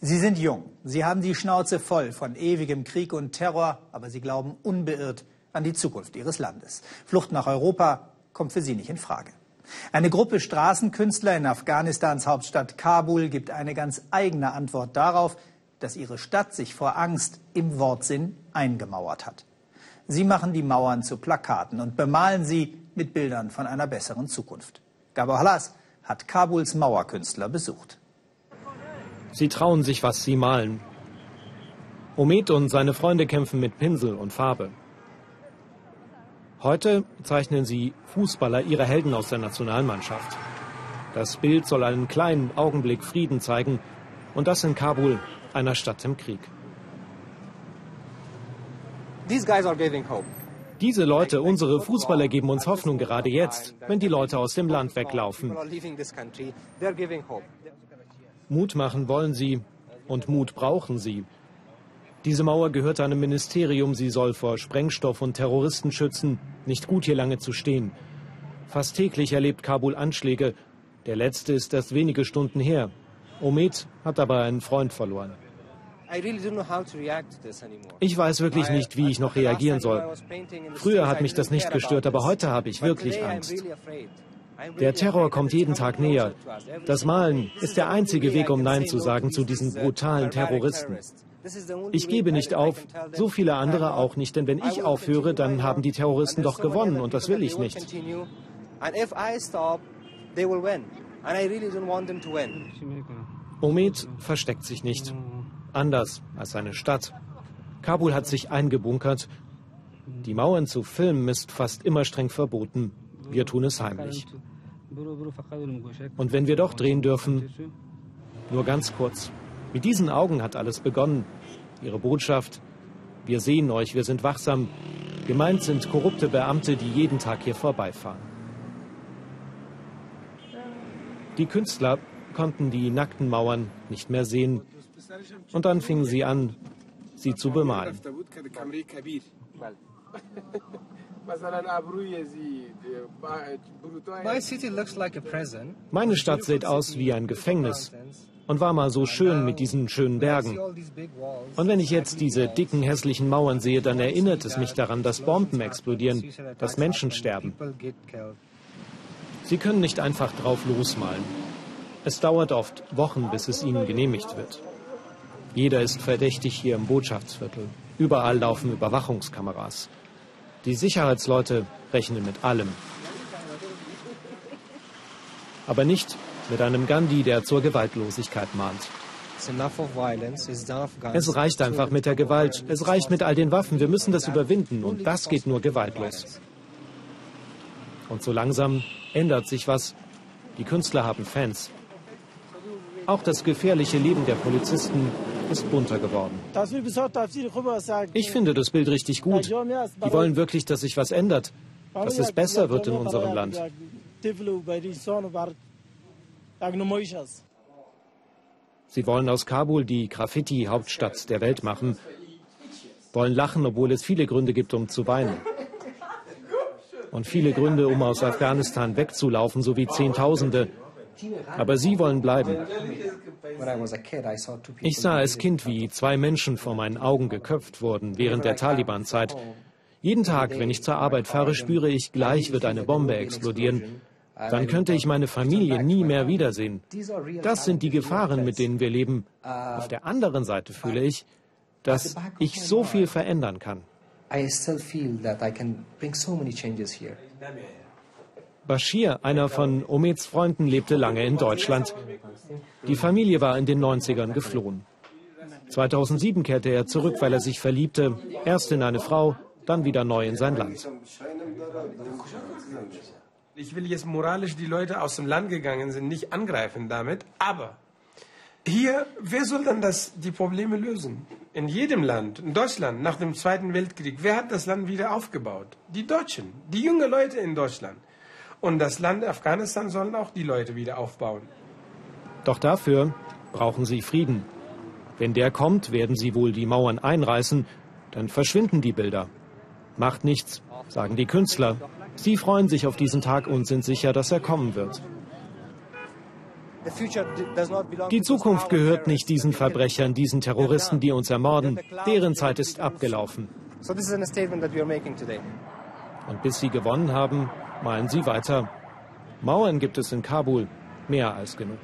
Sie sind jung, sie haben die Schnauze voll von ewigem Krieg und Terror, aber sie glauben unbeirrt an die Zukunft ihres Landes. Flucht nach Europa kommt für sie nicht in Frage. Eine Gruppe Straßenkünstler in Afghanistans Hauptstadt Kabul gibt eine ganz eigene Antwort darauf, dass ihre Stadt sich vor Angst im Wortsinn eingemauert hat. Sie machen die Mauern zu Plakaten und bemalen sie mit Bildern von einer besseren Zukunft. Gabor Halas hat Kabuls Mauerkünstler besucht. Sie trauen sich, was sie malen. Omed und seine Freunde kämpfen mit Pinsel und Farbe. Heute zeichnen sie Fußballer ihre Helden aus der Nationalmannschaft. Das Bild soll einen kleinen Augenblick Frieden zeigen und das in Kabul, einer Stadt im Krieg. Diese Leute, unsere Fußballer, geben uns Hoffnung gerade jetzt, wenn die Leute aus dem Land weglaufen. Mut machen wollen sie und Mut brauchen sie. Diese Mauer gehört einem Ministerium, sie soll vor Sprengstoff und Terroristen schützen. Nicht gut, hier lange zu stehen. Fast täglich erlebt Kabul Anschläge. Der letzte ist erst wenige Stunden her. Omed hat aber einen Freund verloren. Ich weiß wirklich nicht, wie ich noch reagieren soll. Früher hat mich das nicht gestört, aber heute habe ich wirklich Angst. Der Terror kommt jeden Tag näher. Das Malen ist der einzige Weg, um Nein zu sagen zu diesen brutalen Terroristen. Ich gebe nicht auf, so viele andere auch nicht, denn wenn ich aufhöre, dann haben die Terroristen doch gewonnen und das will ich nicht. Omed versteckt sich nicht anders als seine Stadt. Kabul hat sich eingebunkert. Die Mauern zu filmen ist fast immer streng verboten. Wir tun es heimlich. Und wenn wir doch drehen dürfen, nur ganz kurz. Mit diesen Augen hat alles begonnen. Ihre Botschaft, wir sehen euch, wir sind wachsam. Gemeint sind korrupte Beamte, die jeden Tag hier vorbeifahren. Die Künstler konnten die nackten Mauern nicht mehr sehen. Und dann fingen sie an, sie zu bemalen. Meine Stadt sieht aus wie ein Gefängnis und war mal so schön mit diesen schönen Bergen. Und wenn ich jetzt diese dicken, hässlichen Mauern sehe, dann erinnert es mich daran, dass Bomben explodieren, dass Menschen sterben. Sie können nicht einfach drauf losmalen. Es dauert oft Wochen, bis es ihnen genehmigt wird. Jeder ist verdächtig hier im Botschaftsviertel. Überall laufen Überwachungskameras. Die Sicherheitsleute rechnen mit allem. Aber nicht mit einem Gandhi, der zur Gewaltlosigkeit mahnt. Es reicht einfach mit der Gewalt. Es reicht mit all den Waffen. Wir müssen das überwinden. Und das geht nur gewaltlos. Und so langsam ändert sich was. Die Künstler haben Fans. Auch das gefährliche Leben der Polizisten ist bunter geworden. Ich finde das Bild richtig gut. Die wollen wirklich, dass sich was ändert, dass es besser wird in unserem Land. Sie wollen aus Kabul die Graffiti-Hauptstadt der Welt machen, wollen lachen, obwohl es viele Gründe gibt, um zu weinen. Und viele Gründe, um aus Afghanistan wegzulaufen, sowie Zehntausende, aber sie wollen bleiben. Ich sah als Kind, wie zwei Menschen vor meinen Augen geköpft wurden während der Taliban-Zeit. Jeden Tag, wenn ich zur Arbeit fahre, spüre ich, gleich wird eine Bombe explodieren. Dann könnte ich meine Familie nie mehr wiedersehen. Das sind die Gefahren, mit denen wir leben. Auf der anderen Seite fühle ich, dass ich so viel verändern kann. I still feel that I can bring so many changes here. Bashir, einer von Omeds Freunden, lebte lange in Deutschland. Die Familie war in den 90ern geflohen. 2007 kehrte er zurück, weil er sich verliebte, erst in eine Frau, dann wieder neu in sein Land. Ich will jetzt moralisch die Leute aus dem Land gegangen sind nicht angreifen damit, aber hier, wer soll dann das, die Probleme lösen? In jedem Land, in Deutschland, nach dem Zweiten Weltkrieg, wer hat das Land wieder aufgebaut? Die Deutschen, die jungen Leute in Deutschland. Und das Land Afghanistan sollen auch die Leute wieder aufbauen. Doch dafür brauchen sie Frieden. Wenn der kommt, werden sie wohl die Mauern einreißen, dann verschwinden die Bilder. Macht nichts, sagen die Künstler. Sie freuen sich auf diesen Tag und sind sicher, dass er kommen wird. Die Zukunft gehört nicht diesen Verbrechern, diesen Terroristen, die uns ermorden. Deren Zeit ist abgelaufen. Und bis sie gewonnen haben, malen sie weiter. Mauern gibt es in Kabul mehr als genug.